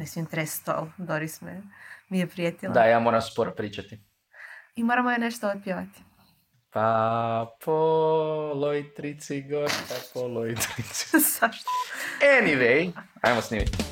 ne smijem trest stol, Doris me, mi je prijetila. Da, ja moram sporo pričati. I moramo je nešto otpjevati. Pa poloj trici gošta, poloj trici. Zašto? Anyway, ajmo snimiti.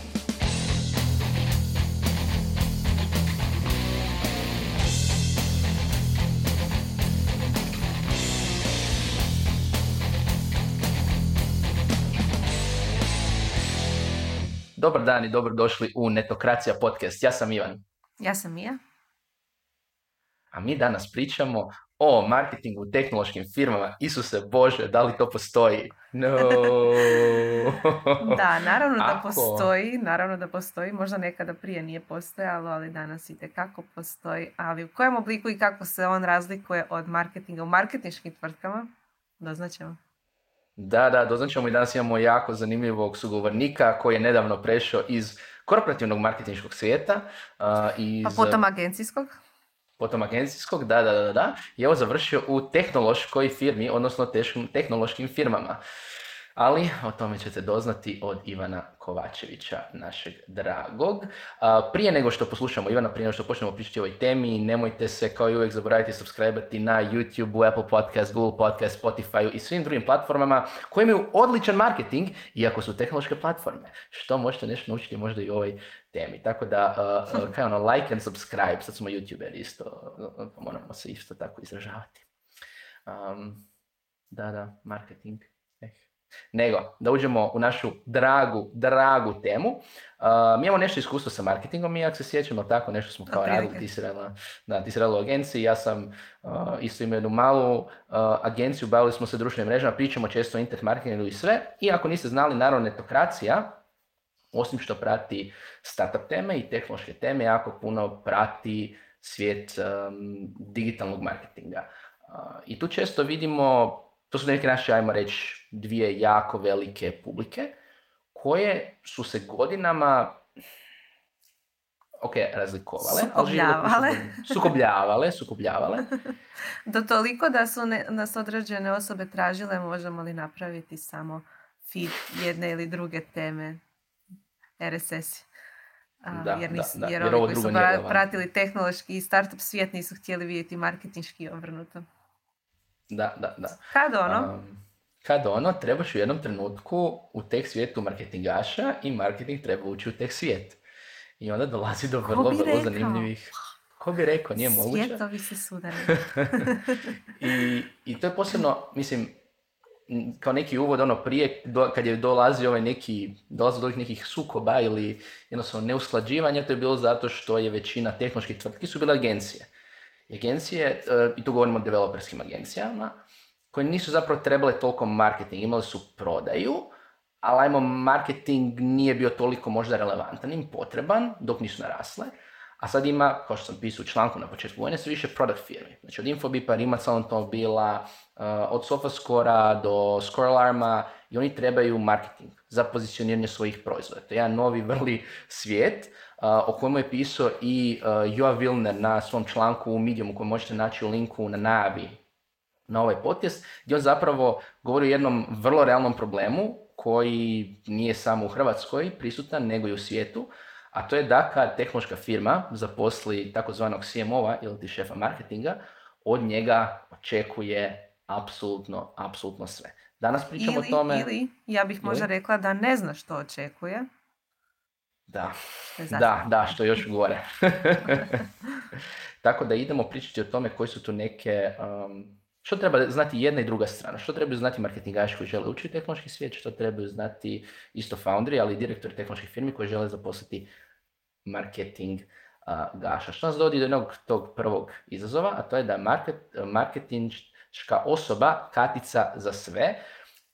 Dobar dan i dobrodošli u Netokracija podcast. Ja sam Ivan. Ja sam Mija. A mi danas pričamo o marketingu u tehnološkim firmama. Isuse Bože, da li to postoji? No. Da, naravno da Ako? postoji, naravno da postoji, možda nekada prije nije postojalo, ali danas i kako postoji, ali u kojem obliku i kako se on razlikuje od marketinga u marketinškim tvrtkama, doznaćemo. Da, da, doznaćemo i danas imamo jako zanimljivog sugovornika koji je nedavno prešao iz korporativnog marketinškog svijeta uh, iz, Pa potom agencijskog. potom agencijskog, da, da, da, da, i evo završio u tehnološkoj firmi, odnosno tehnološkim firmama. Ali o tome ćete doznati od Ivana Kovačevića, našeg dragog. Prije nego što poslušamo Ivana, prije nego što počnemo pričati o ovoj temi, nemojte se kao i uvijek zaboraviti subscribe na YouTube, Apple Podcast, Google Podcast, Spotify i svim drugim platformama koje imaju odličan marketing, iako su tehnološke platforme. Što možete nešto naučiti možda i ovoj temi. Tako da, uh, kaj ono, like and subscribe, sad smo YouTuberi isto, uh, moramo se isto tako izražavati. Um, da, da, marketing. Nego, da uđemo u našu dragu, dragu temu. Uh, mi imamo nešto iskustvo sa marketingom i ako se sjećamo tako, nešto smo kao radili, ti si radila, da, ti si radila u agenciji, ja sam uh, isto imao jednu malu uh, agenciju, bavili smo se društvenim mrežama, pričamo često o internet marketingu i sve. I ako niste znali, naravno, netokracija, osim što prati startup teme i tehnološke teme, jako puno prati svijet um, digitalnog marketinga. Uh, I tu često vidimo, to su neke naše, ajmo reći, dvije jako velike publike, koje su se godinama ok, razlikovale, ali Sukobljavale. svojim- sukobljavale, sukobljavale. Do toliko da su ne- nas određene osobe tražile možemo li napraviti samo feed jedne ili druge teme RSS. A, Da, jer, da, nis- da, jer jer ovi koji su pra- pratili tehnološki i startup svijet nisu htjeli vidjeti marketinški obrnuto. Da, da, da. Kad ono? Um, kad ono, trebaš u jednom trenutku u teh svijetu marketingaša i marketing treba ući u teh svijet. I onda dolazi do vrlo, vrlo zanimljivih... Ko bi rekao, nije moguće. Svijetovi se sudare. I, I to je posebno, mislim, kao neki uvod ono prije, do, kad je dolazi ovaj neki, dolazi do ovih nekih sukoba ili jednostavno neusklađivanja, to je bilo zato što je većina tehnoloških tvrtki su bile agencije. Agencije, e, i tu govorimo o developerskim agencijama, koje nisu zapravo trebale toliko marketing, imali su prodaju, ali ajmo, marketing nije bio toliko možda relevantan, im potreban, dok nisu narasle. A sad ima, kao što sam pisao u članku na početku vojne, sve više product firmi. Znači od Infobipa, Rimac automobila, uh, od Sofascora do Scorealarma i oni trebaju marketing za pozicioniranje svojih proizvoda. To je jedan novi vrli svijet uh, o kojemu je pisao i uh, Joa Wilner na svom članku u Mediumu koji možete naći u linku na najavi na ovaj podcast, gdje on zapravo govori o jednom vrlo realnom problemu koji nije samo u Hrvatskoj prisutan, nego i u svijetu, a to je da kad tehnološka firma zaposli takozvanog CMO-a ili ti šefa marketinga, od njega očekuje apsolutno, apsolutno sve. Danas pričamo Ili, o tome... ili, ja bih možda Ili? rekla da ne zna što očekuje. Da, da, da, što je još gore. Tako da idemo pričati o tome koji su tu neke... um, što treba znati jedna i druga strana? Što trebaju znati marketingaši koji žele ući u tehnološki svijet? Što trebaju znati isto founderi, ali i direktori tehnoloških firmi koji žele zaposliti marketing uh, gaša. Što nas dovodi do jednog tog prvog izazova, a to je da je market, marketinška osoba katica za sve.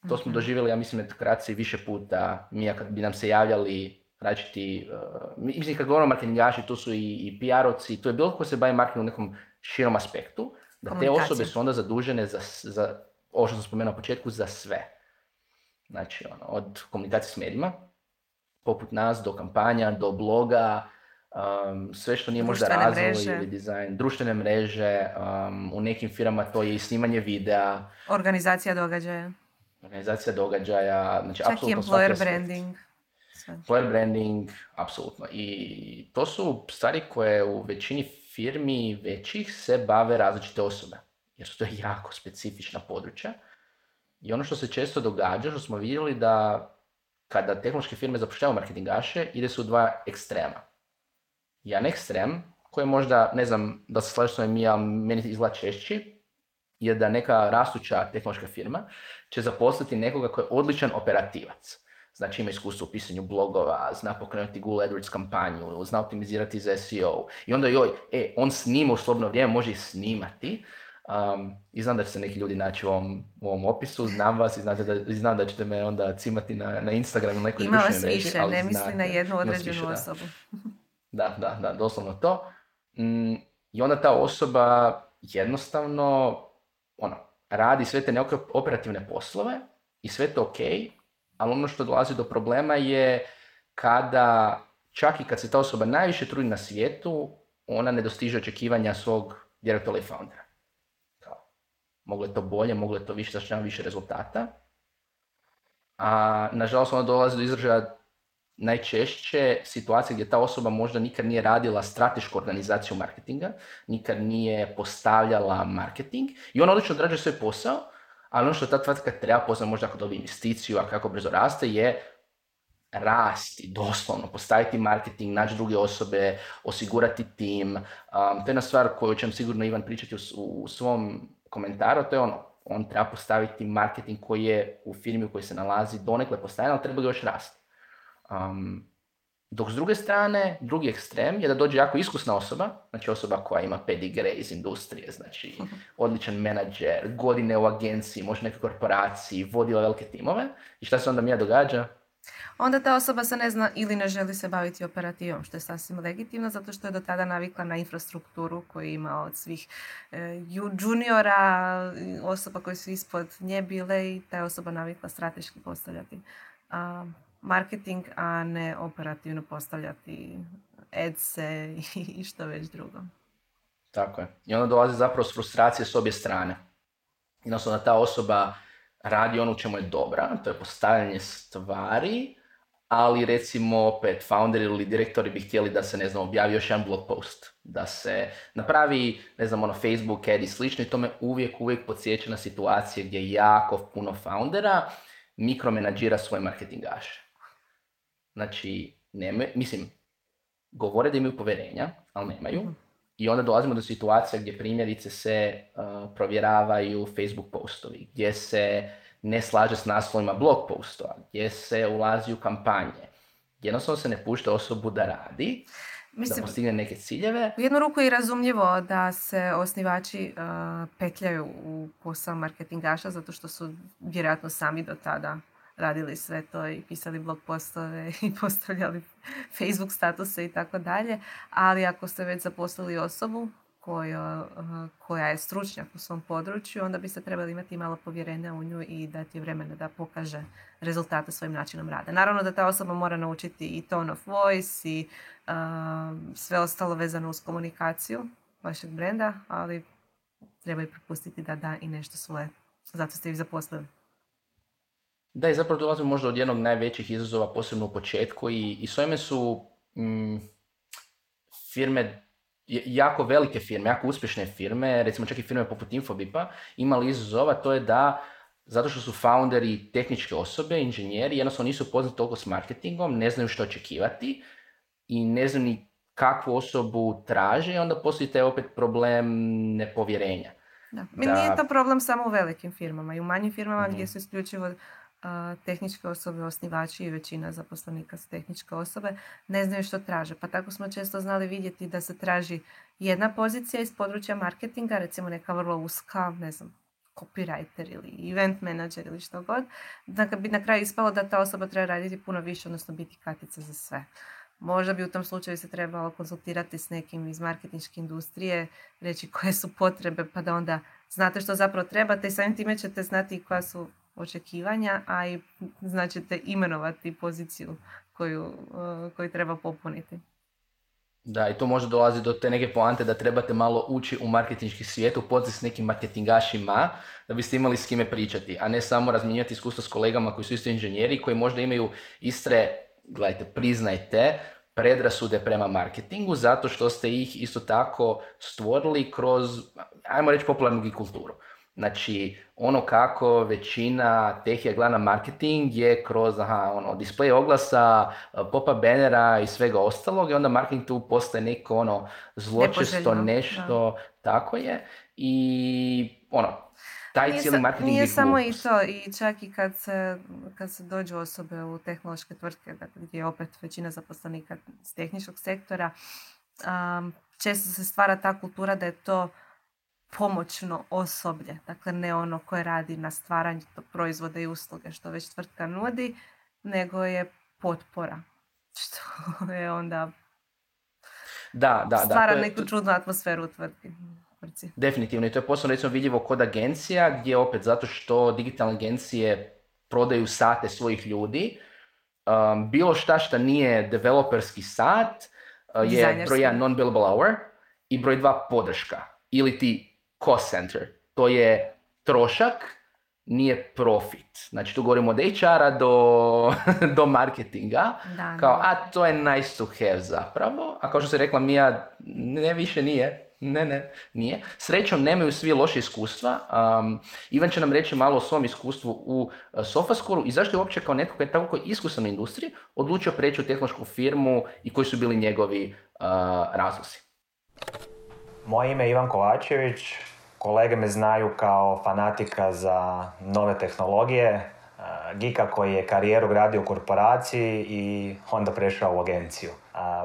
To smo Mhm. doživjeli, ja mislim, netokraciji više puta. Mi kad bi nam se javljali različiti, uh, mislim kad govorimo marketingaši, tu su i, i PR-ovci, tu je bilo ko se bavi marketingom u nekom širom aspektu, da te osobe su onda zadužene za, za ovo što sam spomenuo na početku, za sve. Znači, ono, od komunikacije s medijima, poput nas, do kampanja, do bloga, um, sve što nije možda razvoj mreže. ili dizajn, društvene mreže, um, u nekim firmama to je i snimanje videa, Organizacija događaja. organizacija događaja, znači Čak i apsolutno svaki employer branding. sve. Player branding, apsolutno. I to su stvari koje u većini firmi većih se bave različite osobe. Jer su to jako specifična područja. I ono što se često događa, što smo vidjeli da kada tehnološke firme zapošljavaju marketingaše, ide su dva ekstrema. Jedan ekstrem, koji je možda, ne znam da se slažeš s mi, ali meni izgleda češći, je da neka rastuća tehnološka firma će zaposliti nekoga koji je odličan operativac. Znači ima iskustvo u pisanju blogova, zna pokrenuti Google AdWords kampanju, zna optimizirati za SEO. I onda joj, e, on snima u slobodno vrijeme, može i snimati. Um, I znam da će se neki ljudi naći u ovom, u ovom opisu, znam vas i znate da, znam da ćete me onda cimati na, na Instagram ili nekoj Ima vas više, ne misli na jednu određenu osobu. Da. da, da, doslovno to. Mm, I onda ta osoba jednostavno ono, radi sve te neke operativne poslove i sve to ok, ali ono što dolazi do problema je kada, čak i kad se ta osoba najviše trudi na svijetu, ona ne dostiže očekivanja svog direktora i foundera. Moglo je to bolje, moglo je to više, zašto više rezultata. A nažalost ona dolazi do izražaja najčešće situacije gdje ta osoba možda nikad nije radila stratešku organizaciju marketinga, nikad nije postavljala marketing i ona odlično odrađuje svoj posao, ali ono što ta tvrtka treba poznati možda ako dobije investiciju, a kako brzo raste, je rasti, doslovno, postaviti marketing, naći druge osobe, osigurati tim. Um, to je jedna stvar koju će sigurno Ivan pričati u svom komentaru, to je ono, on treba postaviti marketing koji je u firmi u kojoj se nalazi donekle postavljen, ali treba ga još rasti. Um, dok s druge strane, drugi ekstrem je da dođe jako iskusna osoba, znači osoba koja ima pedigre iz industrije, znači odličan menadžer, godine u agenciji, možda nekoj korporaciji, vodila velike timove. I šta se onda mi događa? Onda ta osoba se ne zna ili ne želi se baviti operativom, što je sasvim legitimno, zato što je do tada navikla na infrastrukturu koju ima od svih e, juniora, osoba koji su ispod nje bile i ta je osoba navikla strateški postavljati marketing, a ne operativno postavljati adse i što već drugo. Tako je. I onda dolazi zapravo s frustracije s obje strane. Jednostavno ta osoba radi ono u čemu je dobra, to je postavljanje stvari, ali recimo opet founder ili direktori bi htjeli da se, ne znam, objavi još jedan blog post, da se napravi, ne znam, ono Facebook ad i slično i to me uvijek, uvijek podsjeća na situacije gdje jako puno foundera mikromenadžira svoje marketingaše. Znači, nema, mislim, govore da imaju povjerenja, ali nemaju. I onda dolazimo do situacija gdje primjerice se uh, provjeravaju Facebook postovi, gdje se ne slaže s naslovima blog postova, gdje se ulazi u kampanje. Jednostavno se ne pušta osobu da radi, Mislim, da postigne neke ciljeve. U jednu ruku je razumljivo da se osnivači uh, petljaju u posao marketingaša zato što su vjerojatno sami do tada radili sve to i pisali blog postove i postavljali Facebook statuse i tako dalje. Ali ako ste već zaposlili osobu koja, koja je stručnjak u svom području, onda biste trebali imati malo povjerenja u nju i dati vremena da pokaže rezultate svojim načinom rada. Naravno da ta osoba mora naučiti i tone of voice i sve ostalo vezano uz komunikaciju vašeg brenda, ali treba i propustiti da da i nešto svoje. Zato ste ih zaposlili. Da, i zapravo dolazimo možda od jednog najvećih izazova, posebno u početku i, i s ovime su mm, firme, jako velike firme, jako uspješne firme, recimo čak i firme poput Infobipa, imali izazova, to je da zato što su founderi tehničke osobe, inženjeri, jednostavno nisu poznati toliko s marketingom, ne znaju što očekivati i ne znaju ni kakvu osobu traže i onda postoji taj opet problem nepovjerenja. Da. Mi nije to problem samo u velikim firmama i u manjim firmama gdje mhm. su isključivo tehničke osobe, osnivači i većina zaposlenika su tehničke osobe, ne znaju što traže. Pa tako smo često znali vidjeti da se traži jedna pozicija iz područja marketinga, recimo neka vrlo uska, ne znam, copywriter ili event manager ili što god, da bi na kraju ispalo da ta osoba treba raditi puno više, odnosno biti katica za sve. Možda bi u tom slučaju se trebalo konsultirati s nekim iz marketinške industrije, reći koje su potrebe, pa da onda znate što zapravo trebate i samim time ćete znati koja su očekivanja, a i značite imenovati poziciju koju, uh, koju treba popuniti. Da, i to može dolazi do te neke poante da trebate malo ući u marketinški svijet, upoznati s nekim marketingašima, da biste imali s kime pričati, a ne samo razmijenjati iskustvo s kolegama koji su isto inženjeri, koji možda imaju iste gledajte, priznajte predrasude prema marketingu zato što ste ih isto tako stvorili kroz, ajmo reći, popularnu kulturu. Znači, ono kako većina teh je gleda marketing je kroz aha, ono, display oglasa, popa benera i svega ostalog i onda marketing tu postaje neko ono zločesto nešto, tako je. I ono, taj nije cijeli marketing Nije samo i to, i čak i kad se, kad se dođu osobe u tehnološke tvrtke, dakle, gdje je opet većina zaposlenika iz tehničkog sektora, um, često se stvara ta kultura da je to pomoćno osoblje, dakle ne ono koje radi na stvaranju proizvoda i usluge što već tvrtka nudi, nego je potpora, što je onda da, da, stvara da, neku čudnu atmosferu u tvrtki. Definitivno i to je posebno recimo vidljivo kod agencija gdje opet zato što digitalne agencije prodaju sate svojih ljudi, um, bilo šta šta nije developerski sat uh, je broj jedan non-billable hour i broj dva podrška. Ili ti cost center. To je trošak, nije profit. Znači tu govorimo od HR-a do, do marketinga. Da, kao, a to je nice to have zapravo. A kao što se rekla Mija, ne više nije. Ne, ne, nije. Srećom nemaju svi loše iskustva. Um, Ivan će nam reći malo o svom iskustvu u uh, Sofascoru i zašto je uopće kao netko koji je tako iskusan u industriji odlučio preći u tehnološku firmu i koji su bili njegovi uh, razlozi. Moje ime je Ivan Kovačević, kolege me znaju kao fanatika za nove tehnologije, gika koji je karijeru gradio u korporaciji i onda prešao u agenciju.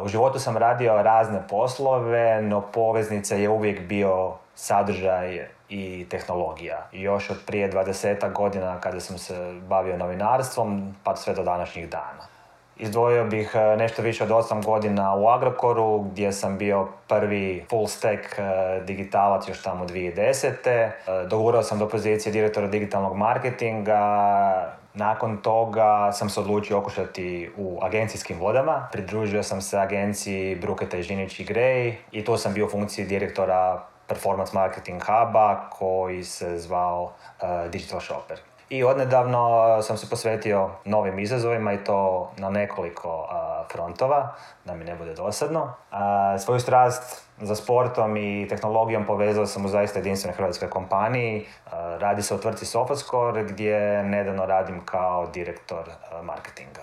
U životu sam radio razne poslove, no poveznica je uvijek bio sadržaj i tehnologija. Još od prije 20 godina kada sam se bavio novinarstvom, pa sve do današnjih dana. Izdvojio bih e, nešto više od 8 godina u Agrokoru gdje sam bio prvi full stack e, digitalac još tamo 2010. E, dogurao sam do pozicije direktora digitalnog marketinga. Nakon toga sam se odlučio okušati u agencijskim vodama. Pridružio sam se agenciji Bruketa i Žinić i Gray i tu sam bio u funkciji direktora Performance Marketing Huba koji se zvao Digital Shopper. I odnedavno sam se posvetio novim izazovima i to na nekoliko frontova, da mi ne bude dosadno. Svoju strast za sportom i tehnologijom povezao sam u zaista jedinstvenoj hrvatskoj kompaniji. Radi se o tvrtci Sofascore gdje nedavno radim kao direktor marketinga.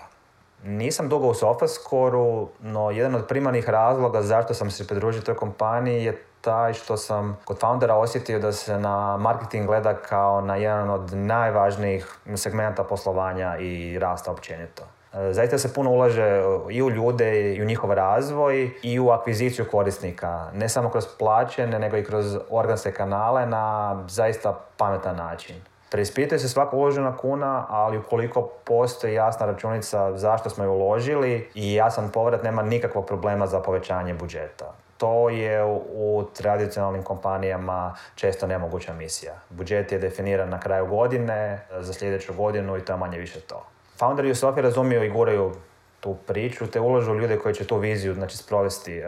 Nisam dugo u Sofascoreu, no jedan od primarnih razloga zašto sam se pridružio toj kompaniji je taj što sam kod foundera osjetio da se na marketing gleda kao na jedan od najvažnijih segmenta poslovanja i rasta općenito. E, zaista se puno ulaže i u ljude i u njihov razvoj i u akviziciju korisnika. Ne samo kroz plaćene, nego i kroz organske kanale na zaista pametan način. Preispituje se svaka uložena kuna, ali ukoliko postoji jasna računica zašto smo ju uložili i jasan povrat, nema nikakvog problema za povećanje budžeta to je u tradicionalnim kompanijama često nemoguća misija. Budžet je definiran na kraju godine, za sljedeću godinu i to je manje više to. Founderi u Sofiji razumiju i guraju tu priču, te ulažu ljude koji će tu viziju znači, sprovesti uh,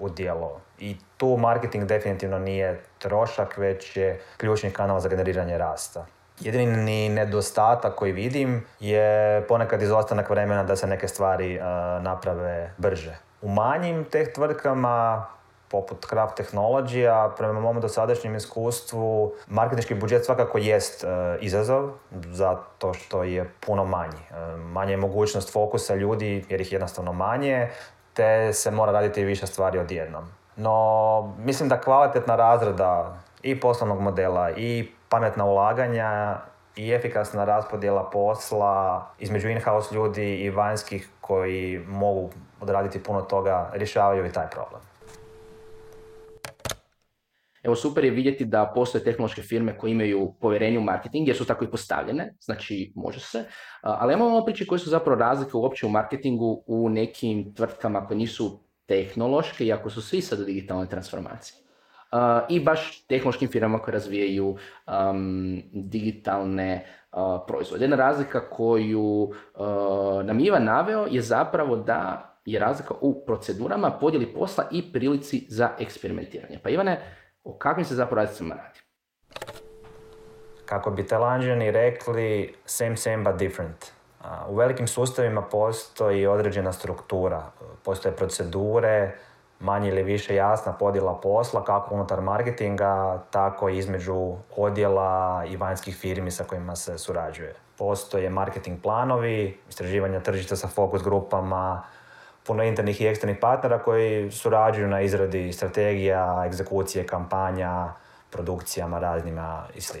u dijelo. I tu marketing definitivno nije trošak, već je ključni kanal za generiranje rasta. Jedini nedostatak koji vidim je ponekad izostanak vremena da se neke stvari uh, naprave brže. U manjim teh tvrtkama, poput Craft Technology, prema mom dosadašnjem iskustvu, marketinški budžet svakako jest e, izazov, zato što je puno manji. E, manje je mogućnost fokusa ljudi, jer ih je jednostavno manje, te se mora raditi više stvari odjednom. No, mislim da kvalitetna razrada i poslovnog modela i pametna ulaganja i efikasna raspodjela posla između in-house ljudi i vanjskih koji mogu odraditi puno toga, rješavaju i taj problem. Evo super je vidjeti da postoje tehnološke firme koje imaju povjerenje u marketing jer su tako i postavljene, znači može se. Ali imamo priče koje su zapravo razlike uopće u marketingu u nekim tvrtkama koje nisu tehnološke, iako su svi sad u digitalnoj transformaciji. I baš tehnološkim firmama koje razvijaju digitalne proizvode. Jedna razlika koju uh, nam Ivan naveo je zapravo da je razlika u procedurama, podjeli posla i prilici za eksperimentiranje. Pa Ivane, o kakvim se zapravo razlicama radi? Kako bi telanđani rekli, same same but different. U velikim sustavima postoji određena struktura, postoje procedure, manje ili više jasna podjela posla kako unutar marketinga, tako i između odjela i vanjskih firmi sa kojima se surađuje. Postoje marketing planovi, istraživanja tržišta sa fokus grupama, puno internih i eksternih partnera koji surađuju na izradi strategija, egzekucije, kampanja, produkcijama raznima i sl.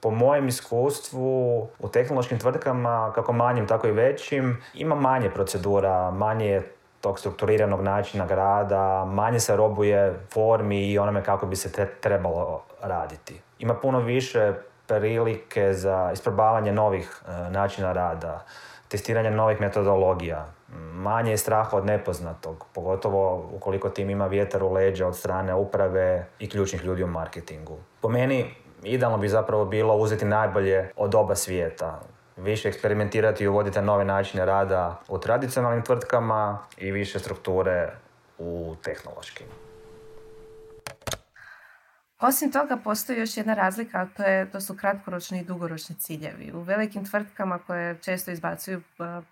Po mojem iskustvu u tehnološkim tvrtkama, kako manjim, tako i većim, ima manje procedura, manje tog strukturiranog načina rada, manje se robuje formi i onome kako bi se trebalo raditi. Ima puno više prilike za isprobavanje novih e, načina rada, testiranje novih metodologija. Manje je straha od nepoznatog, pogotovo ukoliko tim ima vjetar u leđa od strane uprave i ključnih ljudi u marketingu. Po meni, idealno bi zapravo bilo uzeti najbolje od oba svijeta više eksperimentirati i uvoditi nove načine rada u tradicionalnim tvrtkama i više strukture u tehnološkim. Osim toga, postoji još jedna razlika, a to, je, to su kratkoročni i dugoročni ciljevi. U velikim tvrtkama koje često izbacuju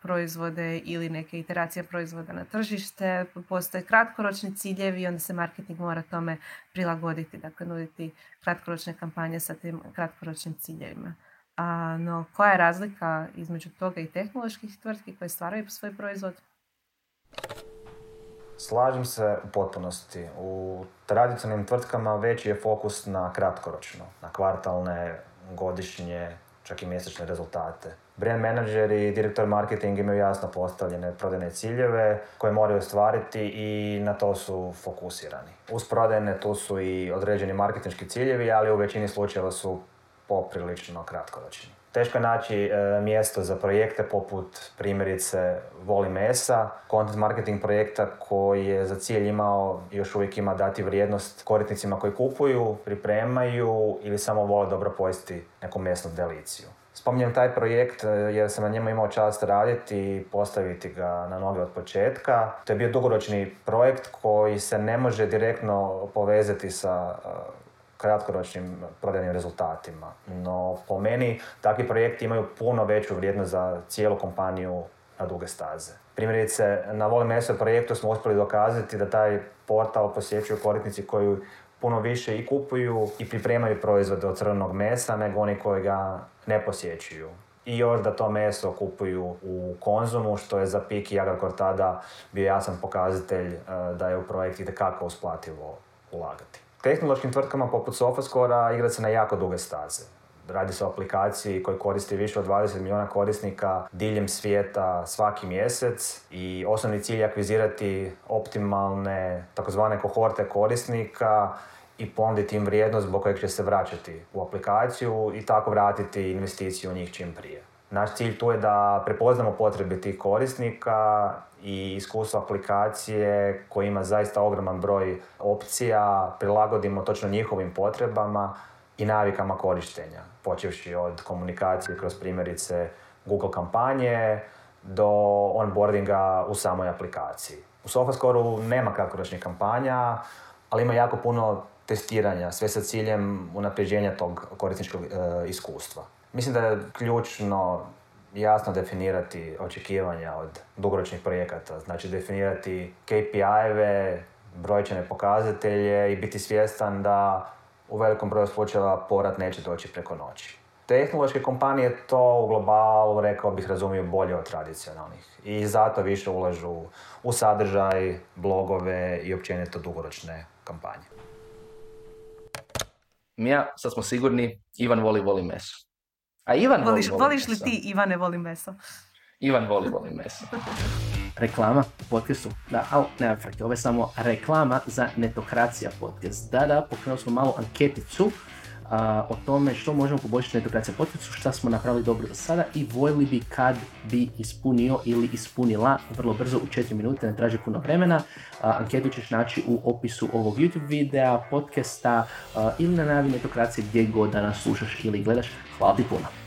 proizvode ili neke iteracije proizvoda na tržište, postoje kratkoročni ciljevi i onda se marketing mora tome prilagoditi, dakle nuditi kratkoročne kampanje sa tim kratkoročnim ciljevima. A, no, koja je razlika između toga i tehnoloških tvrtki koje stvaraju svoj proizvod? Slažem se u potpunosti. U tradicionalnim tvrtkama veći je fokus na kratkoročno, na kvartalne, godišnje, čak i mjesečne rezultate. Brand manager i direktor marketing imaju jasno postavljene prodajne ciljeve koje moraju ostvariti i na to su fokusirani. Uz prodajne tu su i određeni marketinški ciljevi, ali u većini slučajeva su poprilično kratkoročni. Teško je naći e, mjesto za projekte poput primjerice Voli Mesa, content marketing projekta koji je za cilj imao još uvijek ima dati vrijednost korisnicima koji kupuju, pripremaju ili samo vole dobro pojesti neku mesnu deliciju. Spominjem taj projekt e, jer sam na njemu imao čast raditi i postaviti ga na noge od početka. To je bio dugoročni projekt koji se ne može direktno povezati sa e, kratkoročnim prodajnim rezultatima. No, po meni, takvi projekti imaju puno veću vrijednost za cijelu kompaniju na duge staze. Primjerice, na Volim Meso projektu smo uspjeli dokazati da taj portal posjećuju korisnici koji puno više i kupuju i pripremaju proizvode od crvenog mesa nego oni koji ga ne posjećuju. I još da to meso kupuju u konzumu, što je za Pik i Agrokor tada bio jasan pokazatelj eh, da je u projekt itekako usplativo ulagati tehnološkim tvrtkama poput Sofascora igra se na jako duge staze. Radi se o aplikaciji koji koristi više od 20 milijuna korisnika diljem svijeta svaki mjesec i osnovni cilj je akvizirati optimalne takozvane kohorte korisnika i ponuditi im vrijednost zbog kojeg će se vraćati u aplikaciju i tako vratiti investiciju u njih čim prije. Naš cilj tu je da prepoznamo potrebe tih korisnika i iskustvo aplikacije koji ima zaista ogroman broj opcija, prilagodimo točno njihovim potrebama i navikama korištenja, počevši od komunikacije kroz primjerice Google kampanje do onboardinga u samoj aplikaciji. U SofaScore-u nema kratkoročnih kampanja, ali ima jako puno testiranja, sve sa ciljem unapređenja tog korisničkog e, iskustva. Mislim da je ključno jasno očekivanja od dugoročnih projekata. Znači definirati KPI-eve, brojčane pokazatelje i biti svjestan da u velikom broju slučajeva povrat neće doći preko noći. Tehnološke kompanije to u globalu, rekao bih, razumiju bolje od tradicionalnih. I zato više ulažu u sadržaj, blogove i općenito dugoročne kampanje. Ja, sad smo sigurni, Ivan voli voli meso. A Ivan voliš, voli, voliš li ti Ivane voli meso? Ivan voli voli meso. reklama u podcastu. Da, ali nema frke, ovo je samo reklama za Netokracija podcast. Da, da, pokrenuli smo malo anketicu o tome što možemo poboljšati netokracija podcastu, šta smo napravili dobro do sada i voljeli bi kad bi ispunio ili ispunila vrlo brzo u 4 minute, ne traži puno vremena. anketu ćeš naći u opisu ovog YouTube videa, podcasta ili na najavi netokracije gdje god da nas slušaš ili gledaš. Hvala ti puno.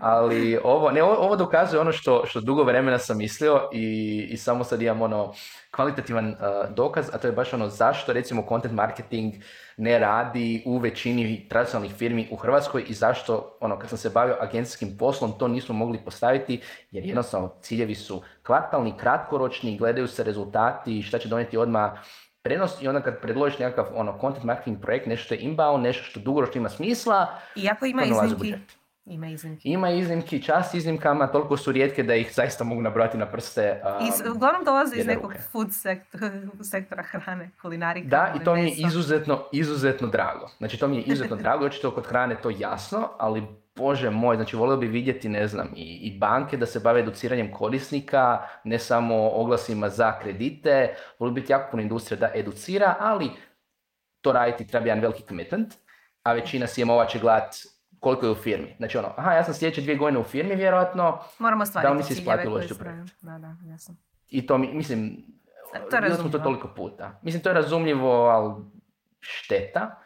Ali ovo, ne, ovo dokazuje ono što, što dugo vremena sam mislio i, i samo sad imam ono kvalitativan uh, dokaz, a to je baš ono zašto recimo content marketing ne radi u većini tradicionalnih firmi u Hrvatskoj i zašto ono kad sam se bavio agencijskim poslom to nismo mogli postaviti jer jednostavno ciljevi su kvartalni, kratkoročni, gledaju se rezultati i šta će donijeti odmah prenos i onda kad predložiš nekakav ono, content marketing projekt, nešto što je inbound, nešto što dugoročno ima smisla, Iako ima iznimki. Ima iznimki. Ima iznimki, čast iznimkama, toliko su rijetke da ih zaista mogu nabrati na prste. Um, I uglavnom dolaze iz nekog food sektora, sektora hrane, kulinarika. Da, i to mi je izuzetno, izuzetno drago. Znači, to mi je izuzetno drago, očito kod hrane to jasno, ali Bože moj, znači volio bi vidjeti, ne znam, i, i banke da se bave educiranjem korisnika, ne samo oglasima za kredite, volio biti jako puno industrija da educira, ali to raditi treba jedan veliki commitment, a većina CMO-a će gledat koliko je u firmi. Znači ono, aha, ja sam sljedeće dvije godine u firmi, vjerojatno, Moramo da mi se isplatilo što Da, da, jasno. I to, mislim, to smo to toliko puta. Mislim, to je razumljivo, ali šteta.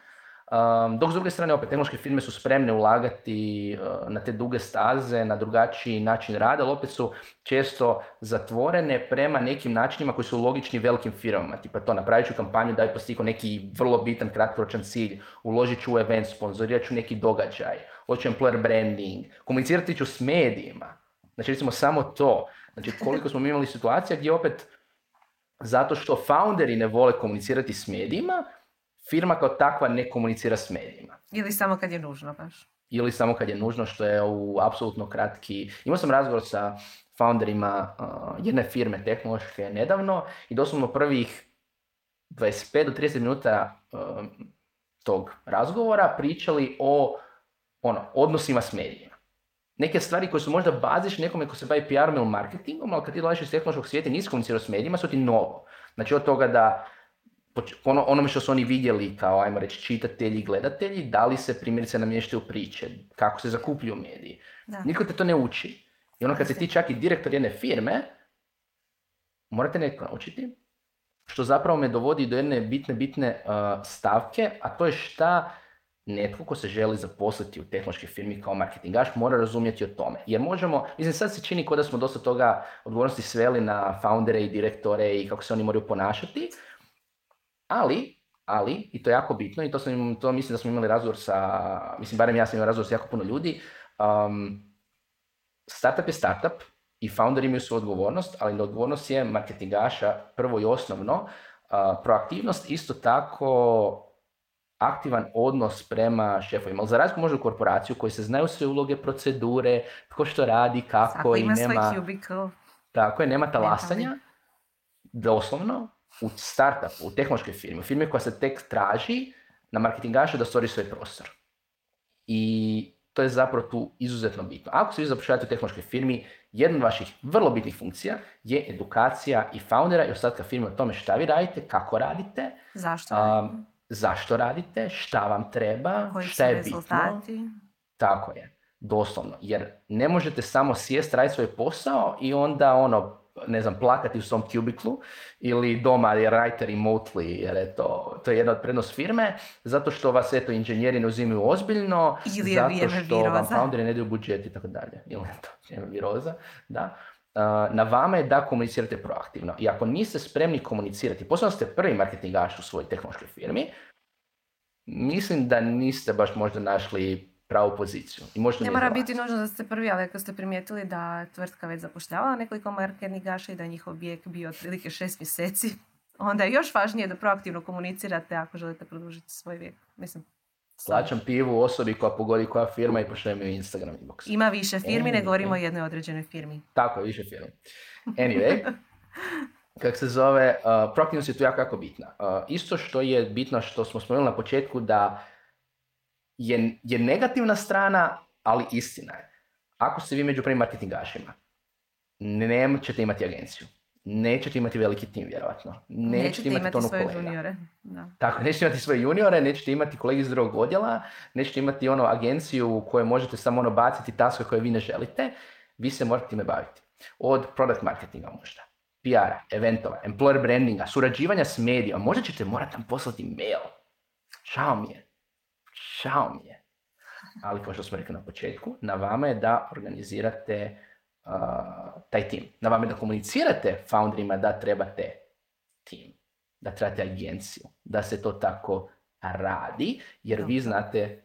Um, dok s druge strane, opet, tehnološke firme su spremne ulagati uh, na te duge staze, na drugačiji način rada, ali opet su često zatvorene prema nekim načinima koji su logični velikim firmama. Tipa to, napravit ću kampanju da postigao neki vrlo bitan kratkoročan cilj, uložit ću u event, sponzorirat ću neki događaj, hoću employer branding, komunicirati ću s medijima. Znači, recimo samo to. Znači, koliko smo imali situacija gdje opet, zato što founderi ne vole komunicirati s medijima, firma kao takva ne komunicira s medijima. Ili samo kad je nužno baš. Ili samo kad je nužno, što je u apsolutno kratki... Imao sam razgovor sa founderima uh, jedne firme tehnološke nedavno i doslovno prvih 25 do 30 minuta uh, tog razgovora pričali o ono, odnosima s medijima. Neke stvari koje su možda baziš nekome ko se bavi PR-om ili marketingom, ali kad ti dolaziš iz tehnološkog svijeta i nisi komunicirao s medijima, su ti novo. Znači od toga da ono, onome što su oni vidjeli kao, ajmo reći, čitatelji i gledatelji, da li se primjerice namještaju priče, kako se zakupljuju mediji. Da. Niko te to ne uči. I ono kad se ti čak i direktor jedne firme, morate neko naučiti, što zapravo me dovodi do jedne bitne, bitne uh, stavke, a to je šta netko ko se želi zaposliti u tehnološkoj firmi kao marketingaš mora razumjeti o tome. Jer možemo, mislim sad se čini kao da smo dosta toga odgovornosti sveli na foundere i direktore i kako se oni moraju ponašati, ali, ali, i to je jako bitno i to, sam, to mislim da smo imali razgovor sa, mislim barem ja sam imao razgovor sa jako puno ljudi, um, startup je startup i founderi imaju svoju odgovornost, ali odgovornost je marketingaša prvo i osnovno, uh, proaktivnost isto tako aktivan odnos prema šefovima. Ali za razliku možda u korporaciju koji se znaju sve uloge, procedure, tko što radi, kako i nema... Tako je, nema talasanja, doslovno, u startupu, u tehnološkoj firmi, u firmi koja se tek traži na marketingašu da stvori svoj prostor. I to je zapravo tu izuzetno bitno. Ako se vi zapošljavate u tehnološkoj firmi, jedna od vaših vrlo bitnih funkcija je edukacija i foundera i ostatka firme o tome šta vi radite, kako radite, zašto radite, zašto radite šta vam treba, Koji šta je rezultati. bitno. Tako je, doslovno. Jer ne možete samo sjest, raditi svoj posao i onda ono, ne znam, plakati u svom kubiklu ili doma je radite remotely, jer je to, je jedna od prednost firme, zato što vas eto inženjeri ne uzimaju ozbiljno, ili je zato što viroza. vam founderi ne daju budžet i tako dalje. Ili to, vrijeme viroza, da. na vama je da komunicirate proaktivno. I ako niste spremni komunicirati, posebno ste prvi marketingaš u svojoj tehnološkoj firmi, mislim da niste baš možda našli pravu poziciju. I možda ne mora biti nužno da ste prvi, ali ako ste primijetili da tvrtka već zapošljavala nekoliko marketingaša i da je njihov bijek bio otprilike šest mjeseci, onda je još važnije da proaktivno komunicirate ako želite produžiti svoj vijek. Mislim, Plaćam pivu osobi koja pogodi koja firma i pošaljem u Instagram inbox. Ima više firmi, ne govorimo o jednoj određenoj firmi. Tako više firmi. Anyway, kak se zove, uh, proaktivnost je tu jako, jako bitna. Uh, isto što je bitno što smo spomenuli na početku da je, je negativna strana, ali istina je. Ako ste vi među prvim marketingašima, nećete imati agenciju. Nećete imati veliki tim, vjerojatno. Nećete, nećete imati, imati svoje juniore. Da. Tako, nećete imati svoje juniore, nećete imati kolegi iz drugog odjela, nećete imati ono agenciju u kojoj možete samo ono baciti taskove koje vi ne želite. Vi se morate time baviti. Od product marketinga možda, PR-a, eventova, employer brandinga, surađivanja s medijom. Možda ćete morati nam poslati mail. Žao mi je. Žao mi je. Ali kao što smo rekli na početku, na vama je da organizirate taj tim. Na vama je da komunicirate founderima da trebate tim, da trebate agenciju, da se to tako radi, jer vi znate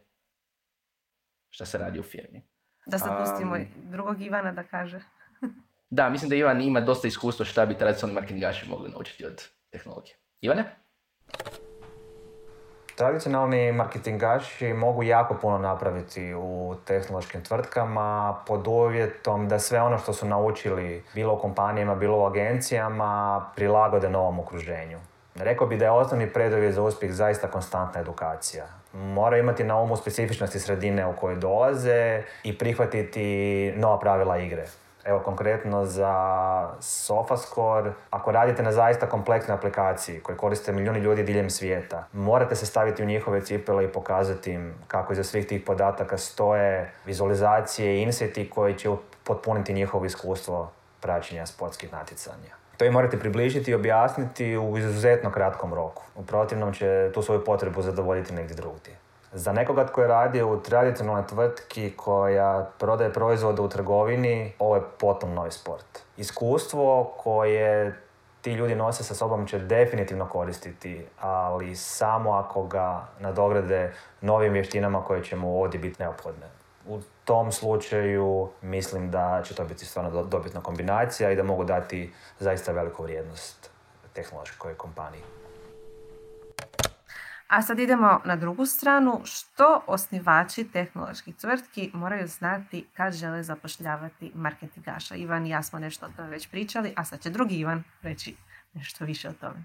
šta se radi u firmi. Da se pustimo drugog Ivana da kaže. da, mislim da Ivan ima dosta iskustva šta bi tradicionalni marketingaši mogli naučiti od tehnologije. Ivane? Tradicionalni marketingaši mogu jako puno napraviti u tehnološkim tvrtkama pod uvjetom da sve ono što su naučili bilo u kompanijama, bilo u agencijama prilagode novom okruženju. Rekao bi da je osnovni preduvjet za uspjeh zaista konstantna edukacija. Mora imati na umu specifičnosti sredine u kojoj dolaze i prihvatiti nova pravila igre. Evo konkretno za SofaScore, ako radite na zaista kompleksnoj aplikaciji koju koriste milijuni ljudi diljem svijeta, morate se staviti u njihove cipele i pokazati im kako iza svih tih podataka stoje vizualizacije i inseti koji će potpuniti njihovo iskustvo praćenja sportskih natjecanja. To im morate približiti i objasniti u izuzetno kratkom roku. U protivnom će tu svoju potrebu zadovoljiti negdje drugdje. Za nekoga tko je radio u tradicionalnoj tvrtki koja prodaje proizvode u trgovini, ovo je potpuno novi sport. Iskustvo koje ti ljudi nose sa sobom će definitivno koristiti, ali samo ako ga nadograde novim vještinama koje će mu ovdje biti neophodne. U tom slučaju mislim da će to biti stvarno dobitna kombinacija i da mogu dati zaista veliku vrijednost tehnološkoj kompaniji. A sad idemo na drugu stranu. Što osnivači tehnoloških tvrtki moraju znati kad žele zapošljavati marketingaša? Ivan i ja smo nešto o tome već pričali, a sad će drugi Ivan reći nešto više o tome.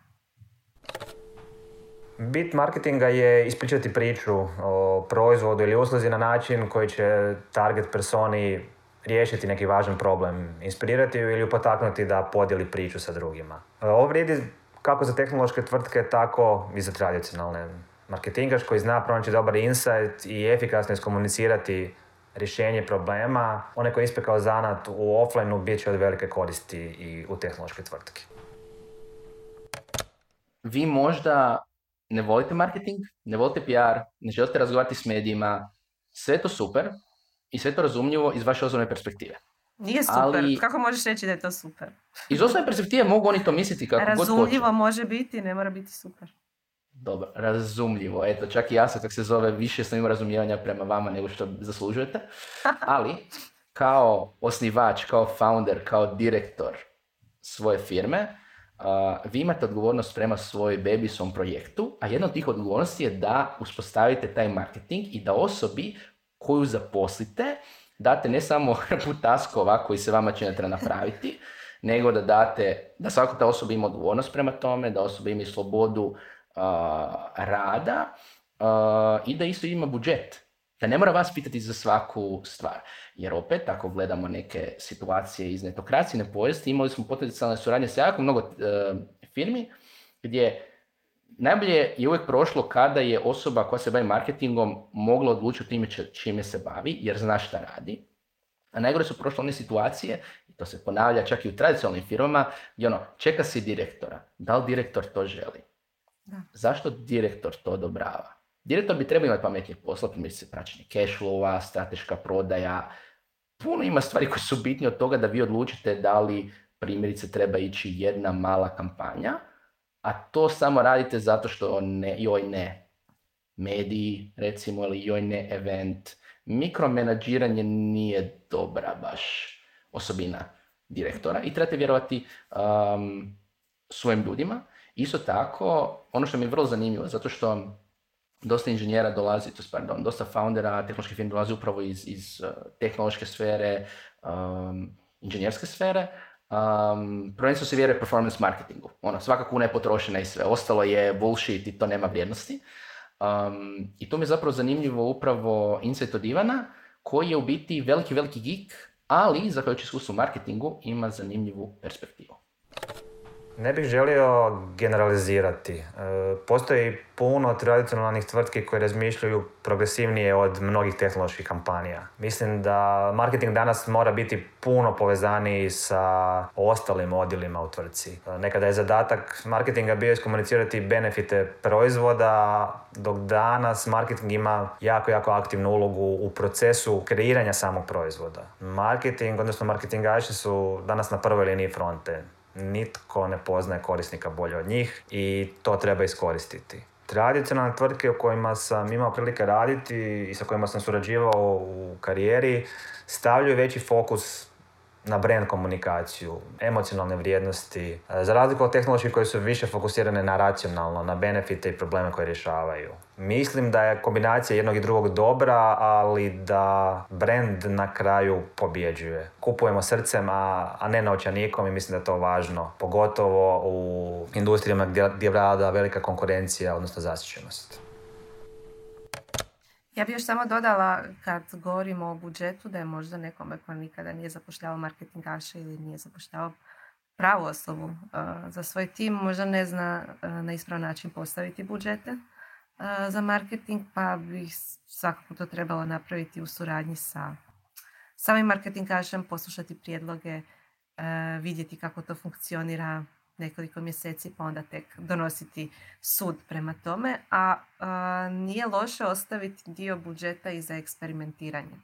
Bit marketinga je ispričati priču o proizvodu ili usluzi na način koji će target personi riješiti neki važan problem, inspirirati ju ili potaknuti da podijeli priču sa drugima. Ovo vrijedi kako za tehnološke tvrtke, tako i za tradicionalne. Marketingaš koji zna pronaći dobar insight i efikasno iskomunicirati rješenje problema, onaj koji je kao zanat u offline bit će od velike koristi i u tehnološke tvrtke. Vi možda ne volite marketing, ne volite PR, ne želite razgovarati s medijima, sve to super i sve to razumljivo iz vaše osobne perspektive. Nije super. Ali, kako možeš reći da je to super? Iz osobne perspektive mogu oni to misliti kako razumljivo god Razumljivo može biti, ne mora biti super. Dobro, razumljivo. Eto, čak i ja sam, kako se zove, više sam imao razumijevanja prema vama nego što zaslužujete. Ali, kao osnivač, kao founder, kao direktor svoje firme, uh, vi imate odgovornost prema svojoj baby, svom projektu, a jedna od tih odgovornosti je da uspostavite taj marketing i da osobi koju zaposlite date ne samo hrpu taskova koji se vama čine treba napraviti, nego da date, da svaka ta osoba ima odgovornost prema tome, da osoba ima slobodu rada i da isto ima budžet. Da ne mora vas pitati za svaku stvar. Jer opet, ako gledamo neke situacije iz netokracijne povijesti, imali smo potencijalne suradnje sa jako mnogo e, firmi gdje najbolje je uvijek prošlo kada je osoba koja se bavi marketingom mogla odlučiti time čime se bavi, jer zna šta radi. A najgore su prošle one situacije, i to se ponavlja čak i u tradicionalnim firmama, gdje ono, čeka si direktora. Da li direktor to želi? Da. Zašto direktor to odobrava? Direktor bi trebao imati pametnije posla, primjerice praćenje cash flowa, strateška prodaja. Puno ima stvari koje su bitnije od toga da vi odlučite da li primjerice treba ići jedna mala kampanja, a to samo radite zato što ne, joj ne mediji, recimo, ili joj ne event. Mikromenadžiranje nije dobra baš osobina direktora i trebate vjerovati um, svojim ljudima. Isto tako, ono što mi je vrlo zanimljivo, zato što dosta inženjera dolazi, to pardon, dosta foundera tehnoloških firmi dolazi upravo iz, iz uh, tehnološke sfere, um, inženjerske sfere, Um, prvenstveno se vjeruje performance marketingu. Ono, svaka kuna je potrošena i sve. Ostalo je bullshit i to nema vrijednosti. Um, I to mi je zapravo zanimljivo upravo insight od Ivana, koji je u biti veliki, veliki geek, ali, zahvaljujući iskustvo u marketingu, ima zanimljivu perspektivu. Ne bih želio generalizirati. E, postoji puno tradicionalnih tvrtki koje razmišljaju progresivnije od mnogih tehnoloških kampanija. Mislim da marketing danas mora biti puno povezaniji sa ostalim odjelima u tvrtci. E, nekada je zadatak marketinga bio iskomunicirati benefite proizvoda, dok danas marketing ima jako, jako aktivnu ulogu u procesu kreiranja samog proizvoda. Marketing, odnosno marketingaši su danas na prvoj liniji fronte nitko ne poznaje korisnika bolje od njih i to treba iskoristiti. Tradicionalne tvrtke u kojima sam imao prilike raditi i sa kojima sam surađivao u karijeri stavljaju veći fokus na brand komunikaciju, emocionalne vrijednosti, za razliku od tehnoloških koje su više fokusirane na racionalno, na benefite i probleme koje rješavaju. Mislim da je kombinacija jednog i drugog dobra, ali da brand na kraju pobjeđuje. Kupujemo srcem, a, a ne novčanikom i mislim da je to važno, pogotovo u industrijama gdje, gdje vlada velika konkurencija, odnosno zasićenost. Ja bih još samo dodala kad govorimo o budžetu da je možda nekome ko nikada nije zapošljavao marketingaša ili nije zapošljavao pravu osobu za svoj tim, možda ne zna na ispravan način postaviti budžete za marketing, pa bi svakako to trebalo napraviti u suradnji sa samim marketingašem, poslušati prijedloge, vidjeti kako to funkcionira, nekoliko mjeseci pa onda tek donositi sud prema tome, a, nije loše ostaviti dio budžeta i za eksperimentiranje.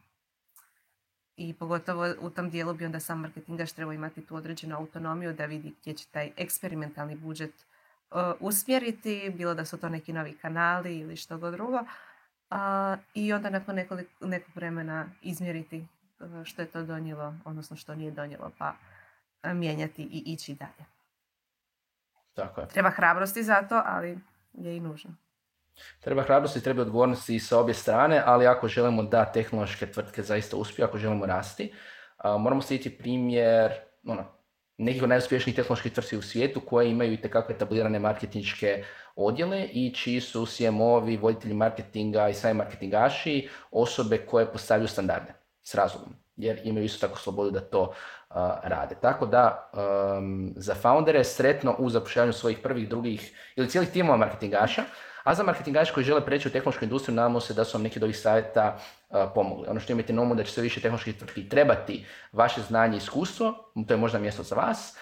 I pogotovo u tom dijelu bi onda sam marketingaš trebao imati tu određenu autonomiju da vidi gdje će taj eksperimentalni budžet usmjeriti, bilo da su to neki novi kanali ili što god drugo. I onda nakon nekog vremena izmjeriti što je to donijelo, odnosno što nije donijelo, pa mijenjati i ići dalje. Tako je. Treba hrabrosti za to, ali je i nužno. Treba hrabrosti, treba odgovornosti sa obje strane, ali ako želimo da tehnološke tvrtke zaista uspiju, ako želimo rasti, moramo slijediti primjer ono, nekih od najuspješnijih tehnoloških tvrtki u svijetu koje imaju itekako etablirane marketinške odjele i čiji su CMO-ovi, voditelji marketinga i sami marketingaši osobe koje postavljaju standarde s razumom jer imaju isto tako slobodu da to rade. Tako da za foundere sretno u zapošljavanju svojih prvih, drugih ili cijelih timova marketingaša, a za marketingaše koji žele preći u tehnološku industriju, nadamo se da su vam neki od ovih savjeta pomogli. Ono što imate na umu da će se više tehnoloških tvrtki trebati vaše znanje i iskustvo, to je možda mjesto za vas,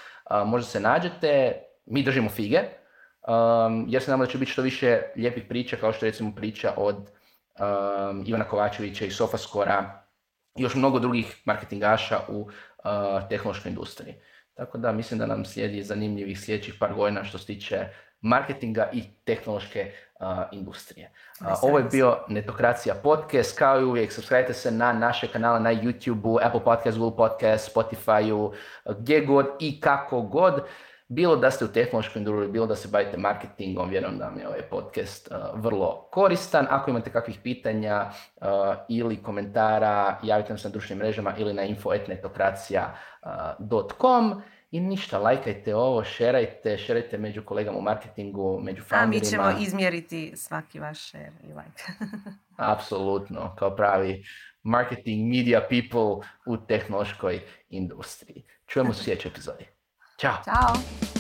možda se nađete, mi držimo fige, jer se nadamo da će biti što više lijepih priča, kao što recimo priča od Ivana Kovačevića i Sofaskora, još mnogo drugih marketingaša u uh, tehnološkoj industriji. Tako da mislim da nam slijedi zanimljivih sljedećih par godina što se tiče marketinga i tehnološke uh, industrije. Uh, ovo je bio Netokracija podcast, kao i uvijek, subscribe se na naše kanale na YouTube, Apple Podcast, Google Podcast, Spotify, gdje god i kako god. Bilo da ste u tehnološkoj industriji, bilo da se bavite marketingom, vjerujem da vam je ovaj podcast uh, vrlo koristan. Ako imate kakvih pitanja uh, ili komentara, javite nam se na društvenim mrežama ili na info.etnetokracija.com. I ništa, lajkajte ovo, šerajte, šerajte među kolegama u marketingu, među founderima. A mi ćemo izmjeriti svaki vaš share i like. Apsolutno, kao pravi marketing media people u tehnološkoj industriji. Čujemo se u sljedećoj epizodi. Ciao. Ciao.